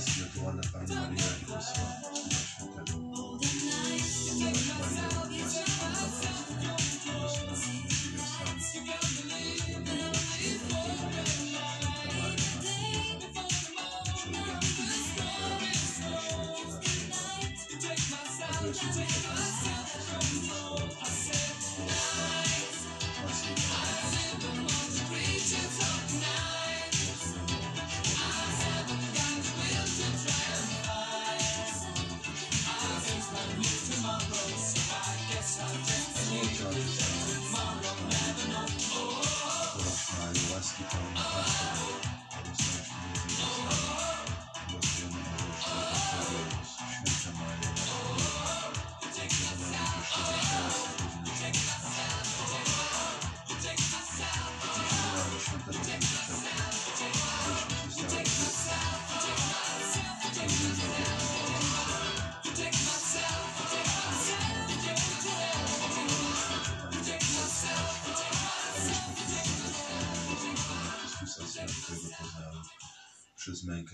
nasceu toda a Ave Maria, pessoal.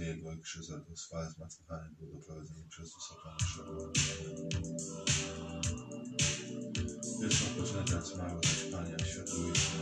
Jego i krzyża Dusfal zmartwychwany był doprowadzony przez Dusofa na krzyżu. Pierwszą poczynę teraz mały zaśpania światło Jezusa.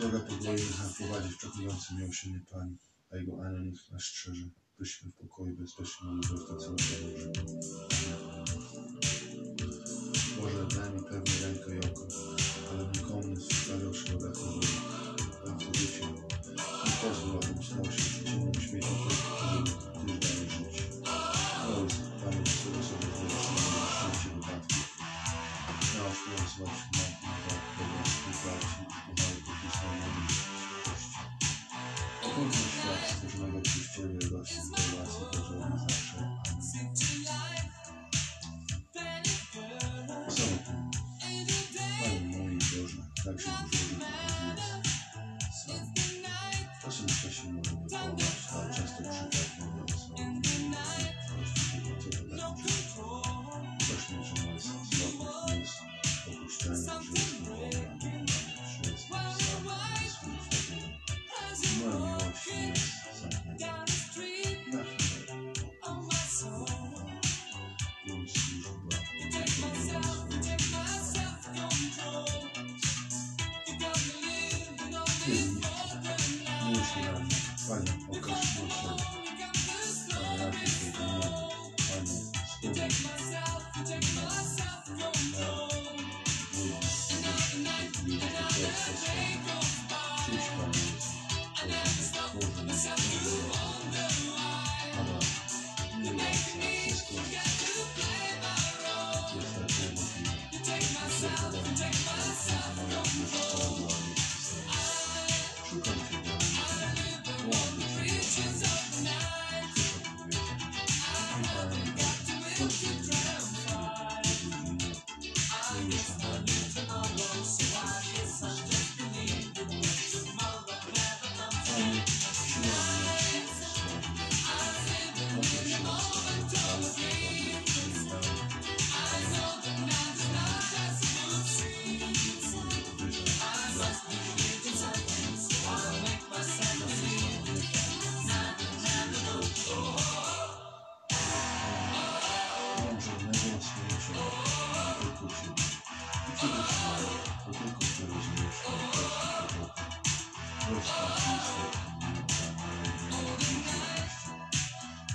Boga podwoi muszę prowadzić czekujący miłosierny Pan, a Jego anioł niech nas strzeże, byśmy w pokoju bezpiecznie mogli zostać całego Boże. Boże, daj mi pewne rękę i oko, ale nikomu nie zostawiał szkodach na Dam to życie, nie pozwól, abym stał się Olha, ok.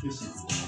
específico.